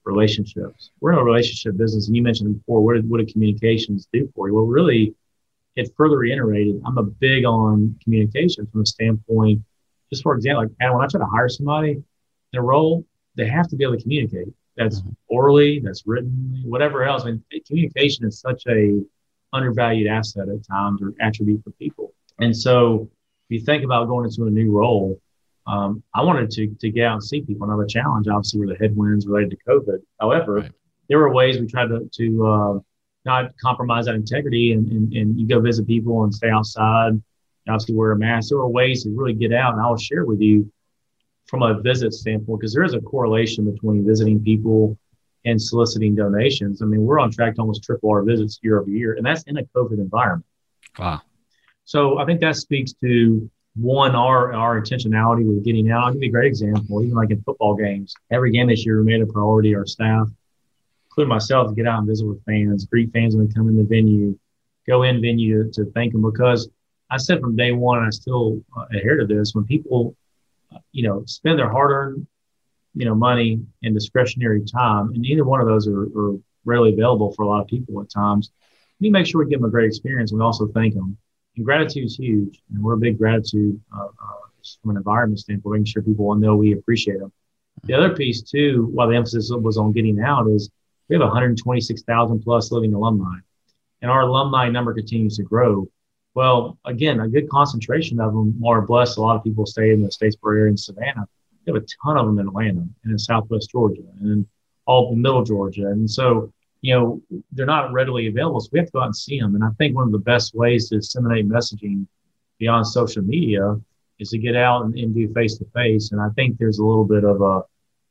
relationships. We're in a relationship business, and you mentioned before, what did, what did communications do for you? Well, really, it further reiterated. I'm a big on communication from the standpoint, just for example, like when I try to hire somebody in a role, they have to be able to communicate. That's mm-hmm. orally, that's written, whatever else. I mean, communication is such a undervalued asset at times or attribute for people. And so, if you think about going into a new role, um, I wanted to to get out and see people. Another challenge, obviously, were the headwinds related to COVID. However, right. there were ways we tried to to uh, not compromise that integrity, and, and and you go visit people and stay outside. Obviously, wear a mask. There were ways to really get out, and I will share with you from a visit standpoint because there is a correlation between visiting people and soliciting donations. I mean, we're on track to almost triple our visits year over year, and that's in a COVID environment. Wow. So I think that speaks to one, our our intentionality with getting out. I'll give you a great example. Even like in football games, every game this year we made a priority. Our staff, including myself, to get out and visit with fans, greet fans when they come in the venue, go in venue to, to thank them because I said from day one, I still uh, adhere to this. When people, uh, you know, spend their hard-earned, you know, money and discretionary time, and either one of those are, are rarely available for a lot of people at times. We make sure we give them a great experience. And we also thank them and gratitude is huge. And we're a big gratitude uh, uh, from an environment standpoint, making sure people know we appreciate them. The other piece too, while the emphasis was on getting out, is we have 126,000 plus living alumni, and our alumni number continues to grow. Well, again, a good concentration of them are blessed. A lot of people stay in the Statesboro area in Savannah. We have a ton of them in Atlanta and in Southwest Georgia and all the Middle Georgia, and so you know, they're not readily available. So we have to go out and see them. And I think one of the best ways to disseminate messaging beyond social media is to get out and, and do face to face. And I think there's a little bit of a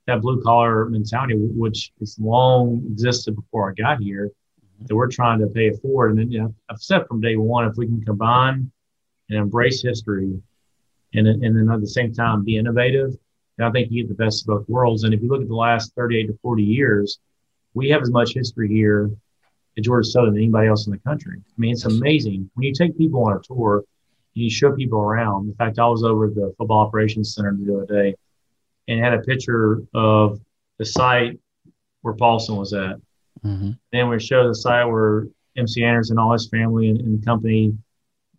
that blue collar mentality, which has long existed before I got here, mm-hmm. that we're trying to pay it forward. And then, you know, I've said from day one, if we can combine and embrace history and, and then at the same time be innovative, then I think you get the best of both worlds. And if you look at the last 38 to 40 years, we have as much history here at Georgia Southern than anybody else in the country. I mean, it's amazing when you take people on a tour and you show people around. In fact, I was over at the Football Operations Center the other day and had a picture of the site where Paulson was at. Mm-hmm. Then we showed the site where MC Anderson and all his family and, and company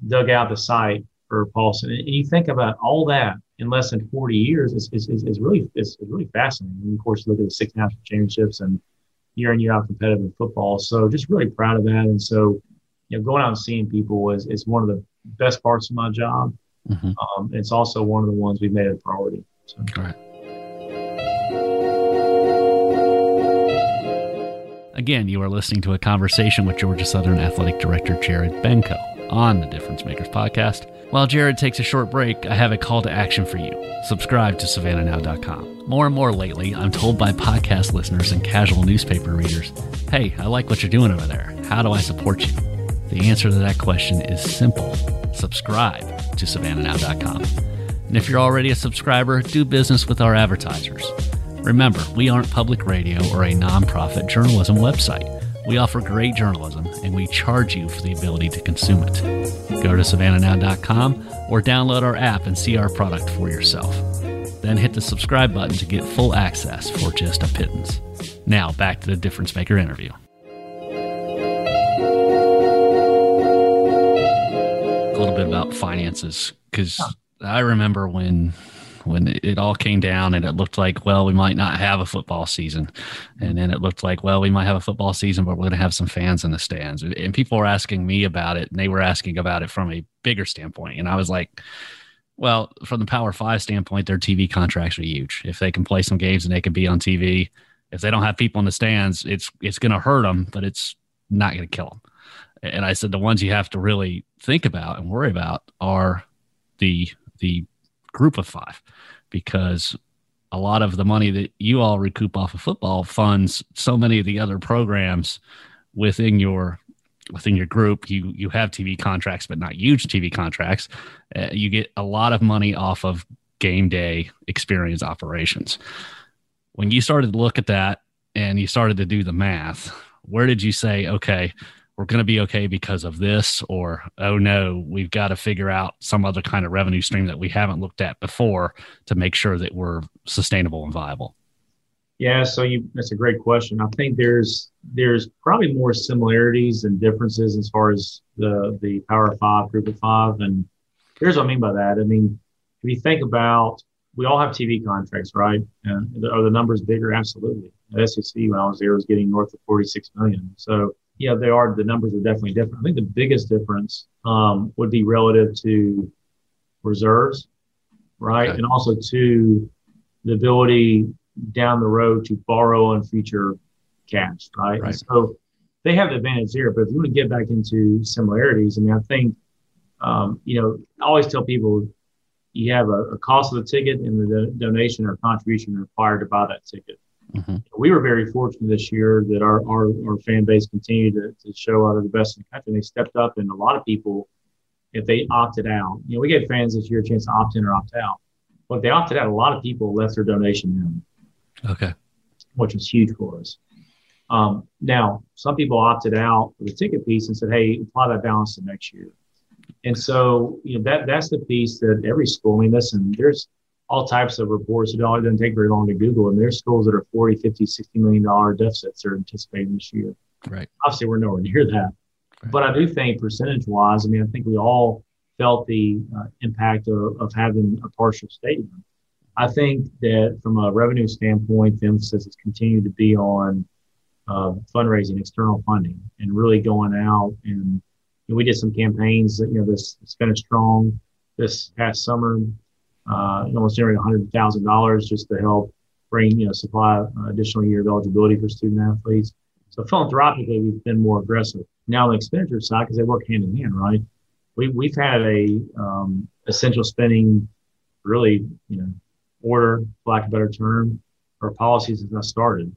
dug out the site for Paulson. And you think about all that in less than 40 years is, is, is, really is, really fascinating. And of course, you look at the six national championships and year in year out competitive in football. So just really proud of that. And so, you know, going out and seeing people is is one of the best parts of my job. Mm-hmm. Um, it's also one of the ones we've made a priority. So. All right. Again, you are listening to a conversation with Georgia Southern Athletic Director Jared Benko on the Difference Makers podcast. While Jared takes a short break, I have a call to action for you. Subscribe to SavannahNow.com. More and more lately, I'm told by podcast listeners and casual newspaper readers, hey, I like what you're doing over there. How do I support you? The answer to that question is simple subscribe to SavannahNow.com. And if you're already a subscriber, do business with our advertisers. Remember, we aren't public radio or a nonprofit journalism website. We offer great journalism and we charge you for the ability to consume it. Go to savannahnow.com or download our app and see our product for yourself. Then hit the subscribe button to get full access for just a pittance. Now, back to the Difference Maker interview. A little bit about finances because I remember when when it all came down and it looked like, well, we might not have a football season. And then it looked like, well, we might have a football season, but we're going to have some fans in the stands. And people were asking me about it and they were asking about it from a bigger standpoint. And I was like, well, from the Power Five standpoint, their TV contracts are huge. If they can play some games and they can be on TV, if they don't have people in the stands, it's it's going to hurt them, but it's not going to kill them. And I said the ones you have to really think about and worry about are the the group of five because a lot of the money that you all recoup off of football funds so many of the other programs within your within your group. You you have tv contracts but not huge tv contracts. Uh, you get a lot of money off of game day experience operations. When you started to look at that and you started to do the math where did you say okay we're going to be okay because of this, or oh no, we've got to figure out some other kind of revenue stream that we haven't looked at before to make sure that we're sustainable and viable? Yeah, so you, that's a great question. I think there's there's probably more similarities and differences as far as the the Power Five, Group of Five, and here's what I mean by that. I mean, if you think about, we all have TV contracts, right? And are the numbers bigger? Absolutely. The SEC when I was there was getting north of 46 million. So yeah, they are. The numbers are definitely different. I think the biggest difference um, would be relative to reserves, right, okay. and also to the ability down the road to borrow on future cash, right? right. So they have the advantage there. But if you want to get back into similarities, I mean, I think um, you know, I always tell people you have a, a cost of the ticket and the do- donation or contribution required to buy that ticket. Mm-hmm. We were very fortunate this year that our, our, our fan base continued to, to, show out of the best in the country. And they stepped up, and a lot of people, if they opted out, you know, we gave fans this year a chance to opt in or opt out. But if they opted out, a lot of people left their donation in. Okay. Which was huge for us. Um, now, some people opted out for the ticket piece and said, hey, apply that balance to next year. And so, you know, that that's the piece that every school, I mean, listen, there's all types of reports. It doesn't take very long to Google, and there's schools that are 40, 50, 60 million dollar deficits they're anticipating this year. Right. Obviously, we're nowhere near that. Right. But I do think percentage wise, I mean, I think we all felt the uh, impact of, of having a partial stadium. I think that from a revenue standpoint, the emphasis has continued to be on uh, fundraising, external funding, and really going out and you know, we did some campaigns. That you know, this, this finished strong this past summer uh, almost generated $100,000 just to help bring, you know, supply uh, additional year of eligibility for student athletes. So philanthropically, we've been more aggressive. Now on the expenditure side, because they work hand in hand, right? We, we've had a um, essential spending really, you know, order, for lack of a better term, or policies has not started.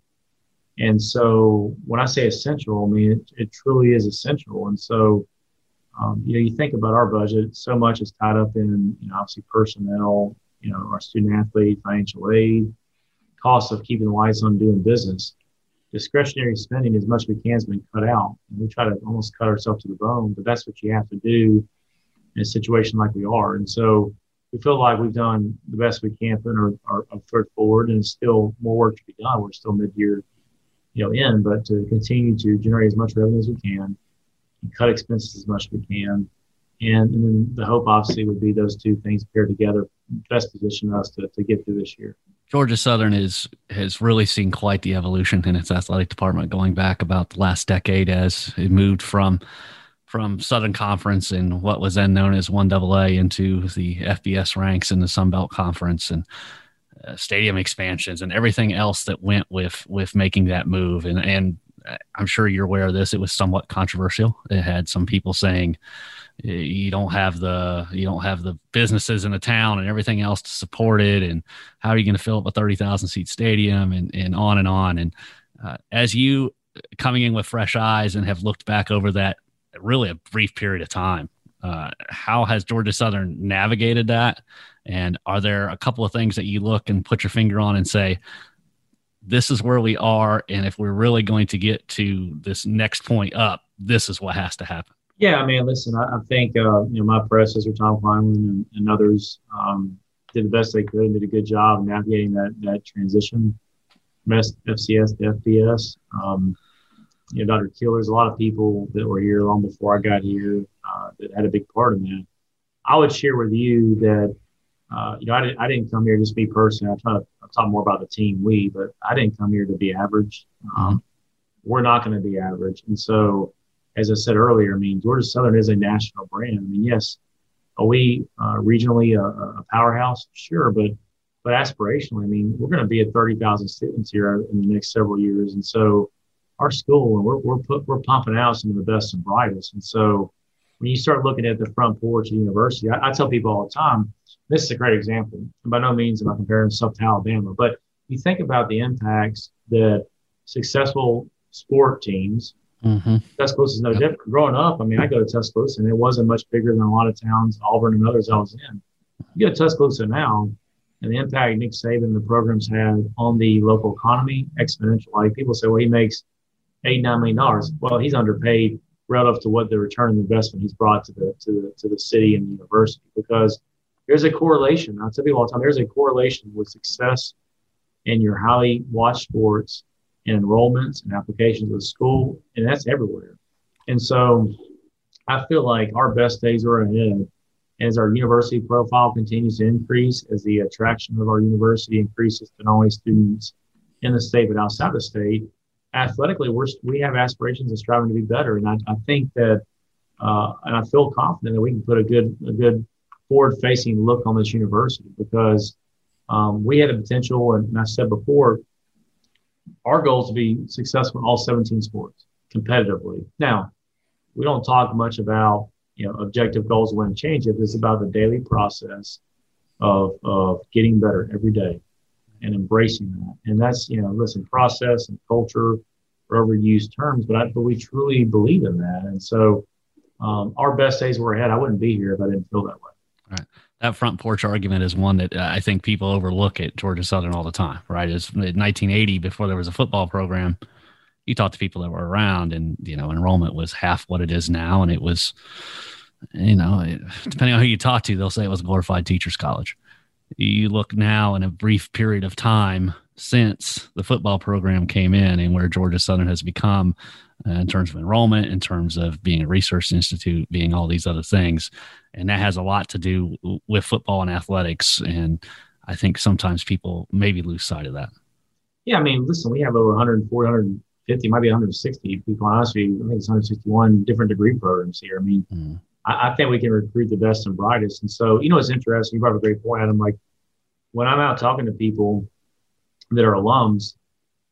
And so when I say essential, I mean, it, it truly is essential. And so um, you know, you think about our budget, so much is tied up in, you know, obviously personnel, you know, our student athlete, financial aid, costs of keeping the lights on doing business. Discretionary spending, as much as we can, has been cut out. And we try to almost cut ourselves to the bone, but that's what you have to do in a situation like we are. And so we feel like we've done the best we can putting our, our, our forward and still more work to be done. We're still mid-year, you know, in, but to continue to generate as much revenue as we can cut expenses as much as we can. And, and then the hope obviously would be those two things paired together best position us to, to get through this year. Georgia Southern is has really seen quite the evolution in its athletic department going back about the last decade as it moved from from Southern Conference and what was then known as one AA into the FBS ranks in the Sun Belt Conference and uh, stadium expansions and everything else that went with with making that move and and I'm sure you're aware of this. It was somewhat controversial. It had some people saying you don't have the you don't have the businesses in the town and everything else to support it and how are you going to fill up a 30,000 seat stadium and and on and on and uh, as you coming in with fresh eyes and have looked back over that really a brief period of time uh, how has Georgia Southern navigated that and are there a couple of things that you look and put your finger on and say this is where we are and if we're really going to get to this next point up this is what has to happen yeah, I mean, listen, I, I think uh, you know my predecessor Tom Kleinlein and, and others um, did the best they could and did a good job navigating that that transition from FCS to FBS. Um, you know, Dr. Keel, there's a lot of people that were here long before I got here uh, that had a big part in that. I would share with you that uh, you know I didn't I didn't come here just me personally. I try to talk more about the team we, but I didn't come here to be average. Um, we're not going to be average, and so as I said earlier, I mean, Georgia Southern is a national brand. I mean, yes, are we uh, regionally a, a, powerhouse? Sure, but but aspirationally, I mean, we're going to be at 30,000 students here in the next several years, and so our school and we're we're put, we're pumping out some of the best and brightest, and so when you start looking at the front porch of the university, I, I tell people all the time, this is a great example. And by no means am I comparing stuff to Alabama, but you think about the impacts that successful sport teams Mm-hmm. Tuscaloosa is no yep. different. Growing up, I mean, I go to Tuscaloosa and it wasn't much bigger than a lot of towns, Auburn and others I was in. You go to Tuscaloosa now, and the impact Nick Saban and the programs had on the local economy exponential. Like people say, well, he makes eight nine million dollars. Well, he's underpaid relative to what the return on investment he's brought to the to the to the city and the university because there's a correlation. I tell people all the time, there's a correlation with success in your highly watched sports and enrollments and applications of the school, and that's everywhere. And so I feel like our best days are ahead as our university profile continues to increase, as the attraction of our university increases to not only students in the state but outside the state. Athletically, we're, we have aspirations of striving to be better, and I, I think that, uh, and I feel confident that we can put a good a good forward-facing look on this university because um, we had a potential, and I said before, our goal is to be successful in all 17 sports competitively. Now, we don't talk much about you know objective goals when change it. It's about the daily process of of getting better every day and embracing that. And that's you know listen, process and culture are overused terms, but I but we truly believe in that. And so um, our best days were ahead. I wouldn't be here if I didn't feel that way. Right that front porch argument is one that uh, I think people overlook at Georgia Southern all the time, right? Is 1980 before there was a football program. You talked to people that were around, and you know, enrollment was half what it is now, and it was, you know, depending on who you talk to, they'll say it was a glorified teachers' college. You look now in a brief period of time since the football program came in, and where Georgia Southern has become uh, in terms of enrollment, in terms of being a research institute, being all these other things and that has a lot to do with football and athletics. And I think sometimes people maybe lose sight of that. Yeah, I mean, listen, we have over 140, 150, might be 160 people. Honestly, I think it's 161 different degree programs here. I mean, mm. I, I, think we can recruit the best and brightest. And so, you know, it's interesting. You brought up a great point. I'm like, when I'm out talking to people that are alums,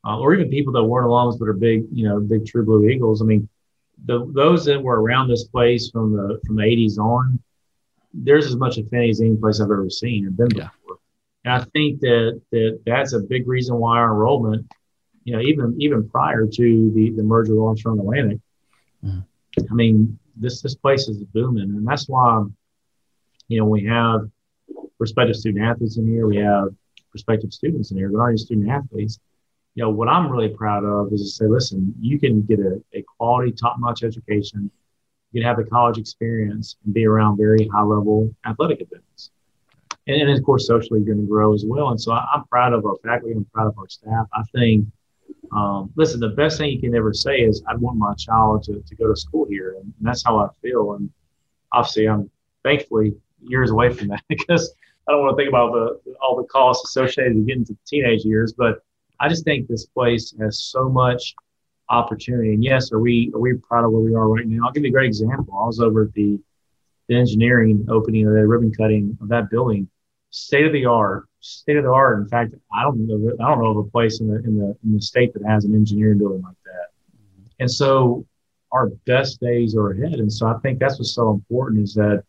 uh, or even people that weren't alums but are big, you know, big True Blue Eagles. I mean, the, those that were around this place from the from the 80s on, there's as much affinity as any place I've ever seen and been yeah. before. And I think that, that that's a big reason why our enrollment, you know, even even prior to the, the merger with Armstrong Atlantic, mm-hmm. I mean, this this place is booming, and that's why, you know, we have prospective student athletes in here, we have prospective students in here, but aren't student athletes. You know, what I'm really proud of is to say, listen, you can get a, a quality, top notch education you can have a college experience and be around very high level athletic events. And, and of course, socially, you're going to grow as well. And so I, am proud of our faculty. I'm proud of our staff. I think, um, listen, the best thing you can ever say is, I want my child to, to go to school here. And, and that's how I feel. And obviously, I'm thankfully years away from that because I don't want to think about the all the costs associated with getting to teenage years. But I just think this place has so much opportunity. And yes, are we are we proud of where we are right now? I'll give you a great example. I was over at the, the engineering opening of the ribbon cutting of that building, state of the art, state of the art. In fact, I don't know I don't know of a place in the in the in the state that has an engineering building like that. And so our best days are ahead. And so I think that's what's so important is that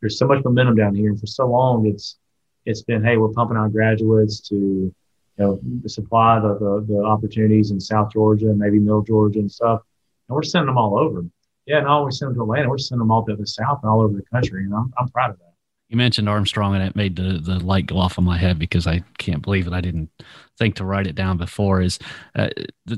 there's so much momentum down here. And for so long, it's it's been, hey, we're pumping out graduates to, you know, supply the, the, the opportunities in South Georgia and maybe Middle Georgia and stuff. And we're sending them all over. Yeah, not always send them to Atlanta. We're sending them all to the South and all over the country. And I'm, I'm proud of that. You mentioned Armstrong, and it made the, the light go off on my head because I can't believe that I didn't think to write it down before. Is uh,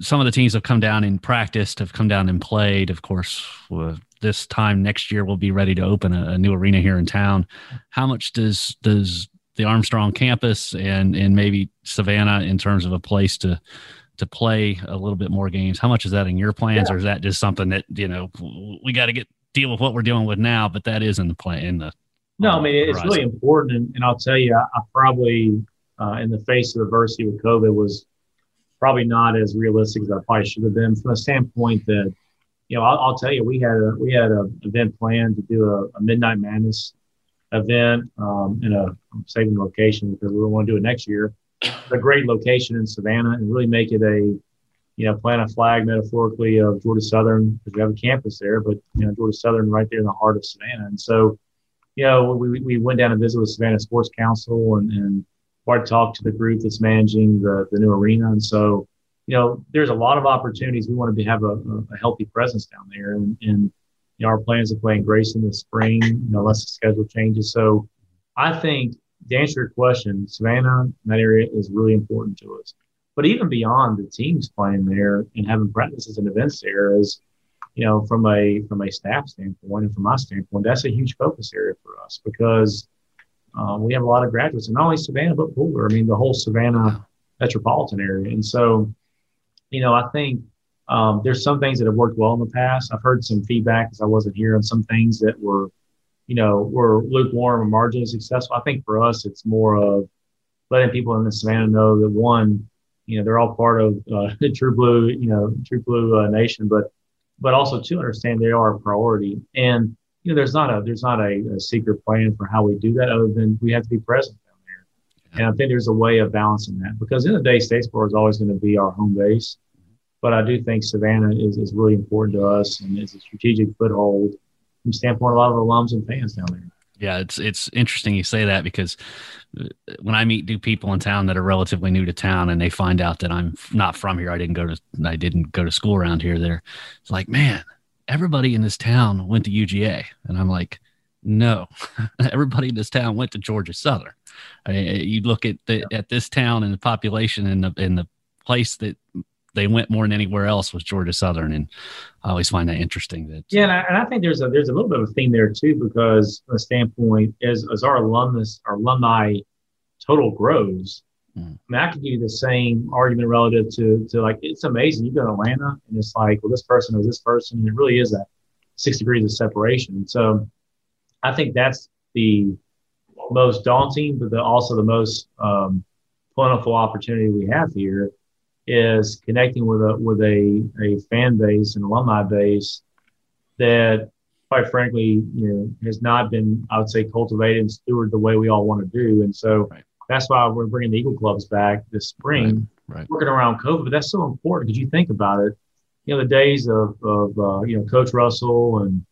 some of the teams have come down and practiced, have come down and played. Of course, uh, this time next year we'll be ready to open a, a, new arena here in town. How much does does the Armstrong campus and and maybe Savannah in terms of a place to to play a little bit more games? How much is that in your plans, yeah. or is that just something that you know we got to get deal with what we're dealing with now? But that is in the plan in the no, I mean it's really important, and, and I'll tell you, I, I probably, uh, in the face of adversity with COVID, was probably not as realistic as I probably should have been from the standpoint that, you know, I'll, I'll tell you, we had a we had an event planned to do a, a Midnight Madness event um, in a I'm saving location because we want to do it next year. a great location in Savannah and really make it a, you know, plant a flag metaphorically of Georgia Southern because we have a campus there, but you know, Georgia Southern right there in the heart of Savannah, and so you know, we, we went down and visited with Savannah Sports Council and, and Bart talked to the group that's managing the, the new arena. And so, you know, there's a lot of opportunities. We want to have a, a, healthy presence down there. And, and you know, our plans of playing Grayson this spring, you know, unless the schedule changes. So I think to answer your question, Savannah, that area is really important to us. But even beyond the teams playing there and having practices and events there is – you know, from a from a staff standpoint and from my standpoint, that's a huge focus area for us because um, we have a lot of graduates, and not only Savannah but Pooler. I mean, the whole Savannah metropolitan area. And so, you know, I think um, there's some things that have worked well in the past. I've heard some feedback as I wasn't here on some things that were, you know, were lukewarm or marginally successful. I think for us, it's more of letting people in the Savannah know that one, you know, they're all part of uh, the True Blue, you know, True Blue uh, Nation, but but also to understand they are a priority. And you know, there's not a there's not a, a secret plan for how we do that other than we have to be present down there. And I think there's a way of balancing that because in the day, Statesboro is always going to be our home base. But I do think Savannah is, is really important to us and is a strategic foothold from the standpoint of a lot of alums and fans down there. Yeah, it's it's interesting you say that because uh, when I meet new people in town that are relatively new to town and they find out that I'm not from here, I didn't go to I didn't go to school around here. There, it's like, man, everybody in this town went to UGA, and I'm like, no, everybody in this town went to Georgia Southern. I mean, you look at the at this town and the population and the in the place that they went more than anywhere else was Georgia Southern, and I always find that interesting. That yeah, and I, and I think there's a there's a little bit of a theme there too because from a standpoint as as our alumnus our alumni total grows. Mm. I mean, I could give you the same argument relative to to like it's amazing. You go to Atlanta and it's like, well, this person knows this person, and it really is that six degrees of separation. So I think that's the most daunting, but the, also the most um, plentiful opportunity we have here is connecting with a with a, a fan base and alumni base that quite frankly you know has not been I would say cultivated and stewarded the way we all want to do and so right. that's why we're bringing the Eagle Clubs back this spring right. Right. working around COVID but that's so important because you think about it you know the days of of uh, you know Coach Russell and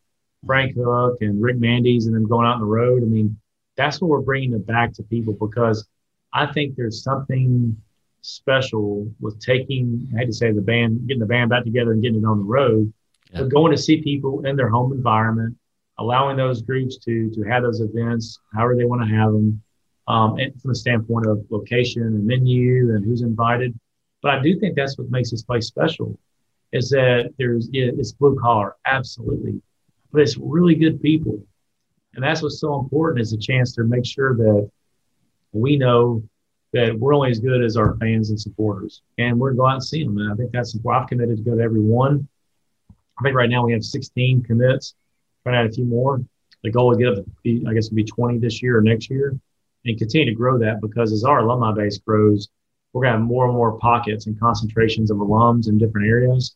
Frank Hook and Rick mandy's and then going out on the road I mean that's what we're bringing it back to people because I think there's something special with taking, I hate to say the band, getting the band back together and getting it on the road, yeah. but going to see people in their home environment, allowing those groups to to have those events, however they want to have them, um, and from the standpoint of location and menu and who's invited. But I do think that's what makes this place special, is that there's it's blue collar, absolutely, but it's really good people, and that's what's so important is a chance to make sure that we know that we're only as good as our fans and supporters, and we're going to go out and see them. And I think that's why I've committed to go to every one. I think right now we have 16 commits. Trying to add a few more. The goal would get up to, I guess, would be 20 this year or next year, and continue to grow that because as our alumni base grows, we're going to have more and more pockets and concentrations of alums in different areas.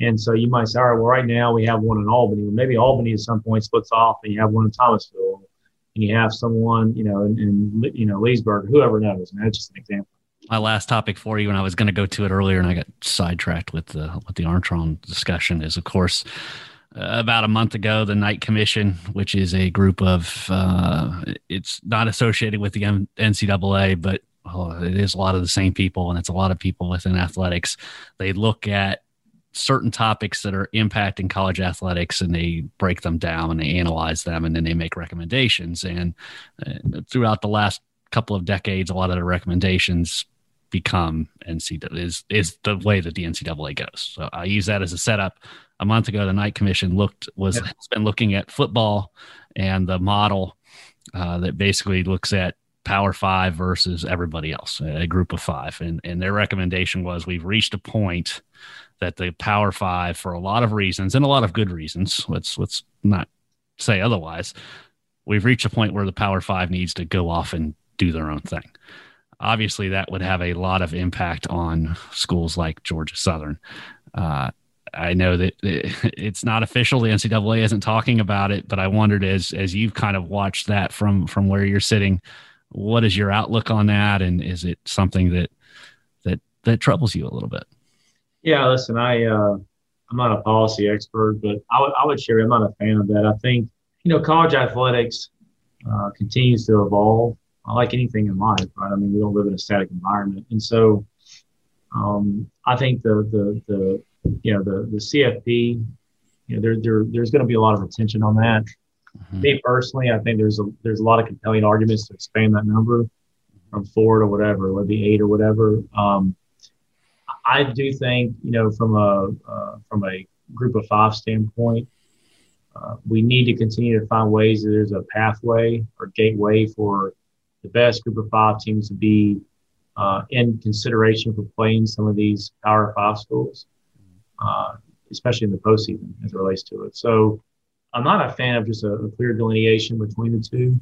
And so you might say, all right, well, right now we have one in Albany. Well, maybe Albany at some point splits off and you have one in Thomasville and you have someone, you know, in, in you know, Leesburg, whoever knows. And that's just an example. My last topic for you, and I was going to go to it earlier, and I got sidetracked with the with the Armstrong discussion. Is of course about a month ago, the Knight Commission, which is a group of, uh, it's not associated with the NCAA, but oh, it is a lot of the same people, and it's a lot of people within athletics. They look at certain topics that are impacting college athletics and they break them down and they analyze them and then they make recommendations. And uh, throughout the last couple of decades, a lot of the recommendations become NCAA is is the way that the NCAA goes. So I use that as a setup. A month ago, the Knight Commission looked was yeah. has been looking at football and the model uh, that basically looks at Power Five versus everybody else, a group of five, and and their recommendation was we've reached a point that the Power Five, for a lot of reasons and a lot of good reasons, let's let's not say otherwise, we've reached a point where the Power Five needs to go off and do their own thing obviously that would have a lot of impact on schools like Georgia Southern. Uh, I know that it's not official. The NCAA isn't talking about it, but I wondered as as you've kind of watched that from from where you're sitting, what is your outlook on that, and is it something that that that troubles you a little bit? Yeah, listen, I uh, I'm not a policy expert, but I, w- I would share I'm not a fan of that. I think you know college athletics uh, continues to evolve like anything in life, right? I mean, we don't live in a static environment, and so um, I think the the the you know the the CFP, you know, there there there's going to be a lot of attention on that. Mm-hmm. Me personally, I think there's a there's a lot of compelling arguments to expand that number from four to whatever, whether be eight or whatever. Um, I do think you know from a uh, from a group of five standpoint, uh, we need to continue to find ways that there's a pathway or gateway for the best group of five teams to be uh, in consideration for playing some of these Power Five schools, uh, especially in the postseason as it relates to it. So I'm not a fan of just a, a, clear delineation between the two.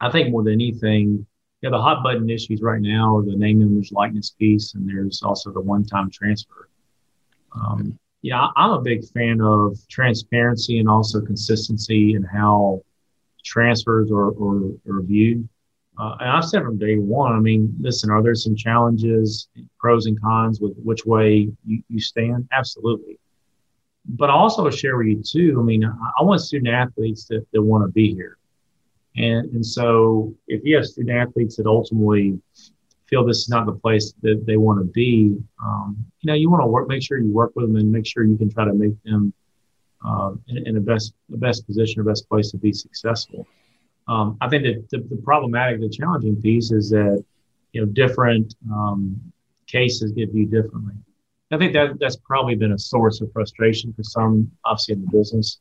I think more than anything, know, the hot button issues right now are the name, image, likeness piece, and there's also the one-time transfer. Um, yeah, I'm a big fan of transparency and also consistency in how transfers are, are, are viewed. Uh, and I've said from day one, I mean, listen, are there some challenges, pros and cons with which way you, you stand? Absolutely. But I also share with you too, I mean, I, I want student athletes that, that want to be here. And, and so if you have student athletes that ultimately feel this is not the place that they want to be, um, you know, you want to work, make sure you work with them and make sure you can try to make them uh, in, the best, the best position or best place to be successful. Um, I think that the, the, problematic, the challenging piece is that you know different um, cases get viewed differently. I think that that's probably been a source of frustration for some, obviously in the business.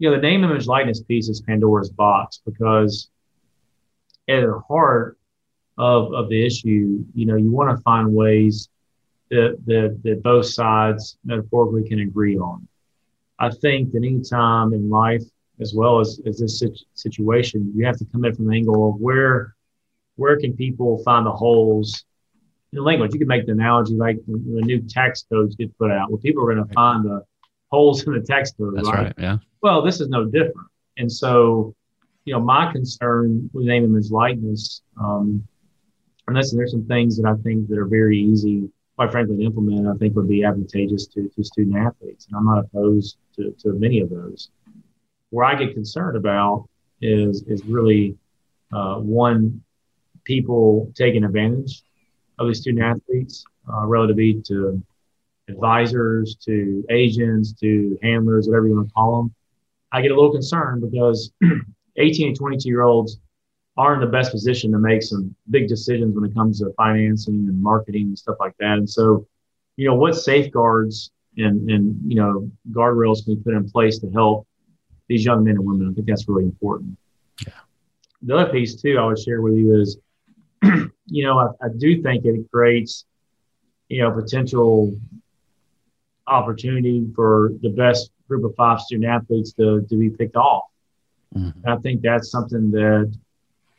You know, the name, image, likeness piece is Pandora's box because at the heart of, of the issue, you know, you want to find ways that, that, that both sides metaphorically can agree on. I think that any time in life as well as, as this situation, you have to come in from the angle of where where can people find the holes in the language. You can make the analogy like the new tax codes get put out, where people are going to find the holes in the code. That's right? right. Yeah. Well, this is no different. And so, you know, my concern with name image likeness, um, and listen, there's some things that I think that are very easy, quite frankly, to implement. I think would be advantageous to, to student athletes, and I'm not opposed to, to many of those where I get concerned about is is really uh, one people taking advantage of the student athletes uh, relative to advisors, to agents, to handlers, whatever you want to call them. I get a little concerned because 18 and 22 year olds are in the best position to make some big decisions when it comes to financing and marketing and stuff like that. And so, you know, what safeguards and, and you know, guardrails can we put in place to help these young men and women. I think that's really important. Yeah. The other piece too, I would share with you is, you know, I, I do think it creates, you know, potential opportunity for the best group of five student athletes to, to be picked off. Mm-hmm. I think that's something that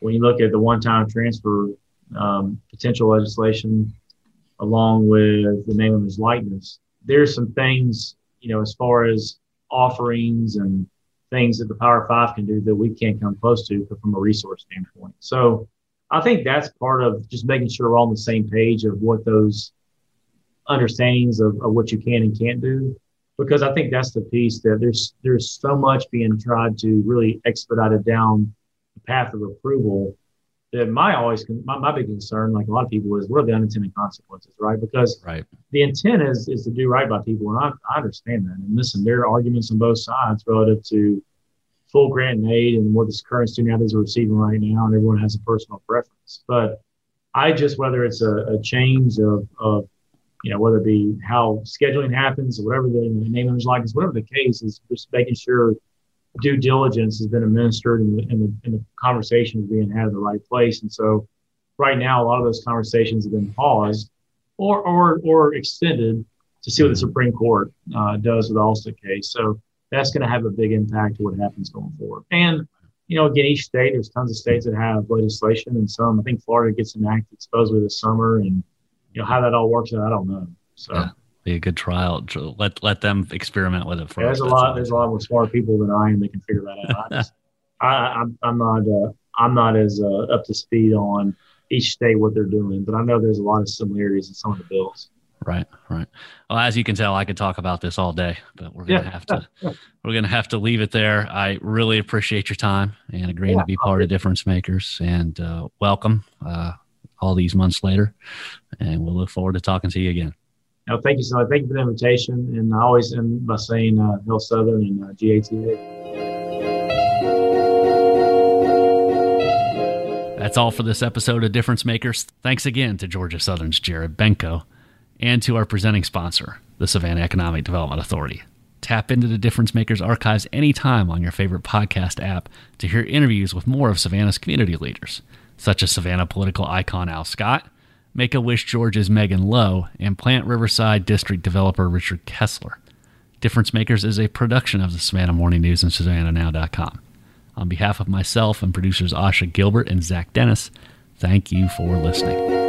when you look at the one-time transfer um, potential legislation, along with the name of his likeness, there's some things, you know, as far as offerings and things that the Power Five can do that we can't come close to from a resource standpoint. So I think that's part of just making sure we're all on the same page of what those understandings of, of what you can and can't do. because I think that's the piece that there's there's so much being tried to really expedite it down the path of approval that my always my, my big concern, like a lot of people, is what are the unintended consequences, right? Because right. the intent is is to do right by people, and I, I understand that. And listen, there are arguments on both sides relative to full grant and aid and what this current student athletes are receiving right now, and everyone has a personal preference. But I just whether it's a, a change of, of you know whether it be how scheduling happens or whatever the, the name of like is, whatever the case is, just making sure due diligence has been administered and the, and the, the conversation is being had in the right place. And so right now, a lot of those conversations have been paused or or or extended to see what the Supreme Court uh, does with the Alston case. So that's going to have a big impact to what happens going forward. And you know, again, each state there's tons of states that have legislation, and some I think Florida gets enacted supposedly this summer, and you know how that all works out, I don't know. So. Yeah be a good trial. Let let them experiment with it first. Yeah, there's a lot. There's a lot more smart people than I am that can figure that out. I just, I, am I'm, I'm not uh, I'm not as uh, up to speed on each state what they're doing, but I know there's a lot of similarities in some of the bills. Right, right. Well, as you can tell, I could talk about this all day, but we're gonna yeah. have to we're gonna have to leave it there. I really appreciate your time and agreeing yeah, to be part of Difference Makers, and uh, welcome uh, all these months later. And we'll look forward to talking to you again. No, thank you so much. Thank you for the invitation, and I always end by saying uh, Hail Southern and uh, GATA. That's all for this episode of Difference Makers. Thanks again to Georgia Southern's Jared Benko and to our presenting sponsor, the Savannah Economic Development Authority. Tap into the Difference Makers archives anytime on your favorite podcast app to hear interviews with more of Savannah's community leaders, such as Savannah political icon Al Scott, Make a Wish Georgia's Megan Lowe, and Plant Riverside District developer Richard Kessler. Difference Makers is a production of the Savannah Morning News and SavannahNow.com. On behalf of myself and producers Asha Gilbert and Zach Dennis, thank you for listening.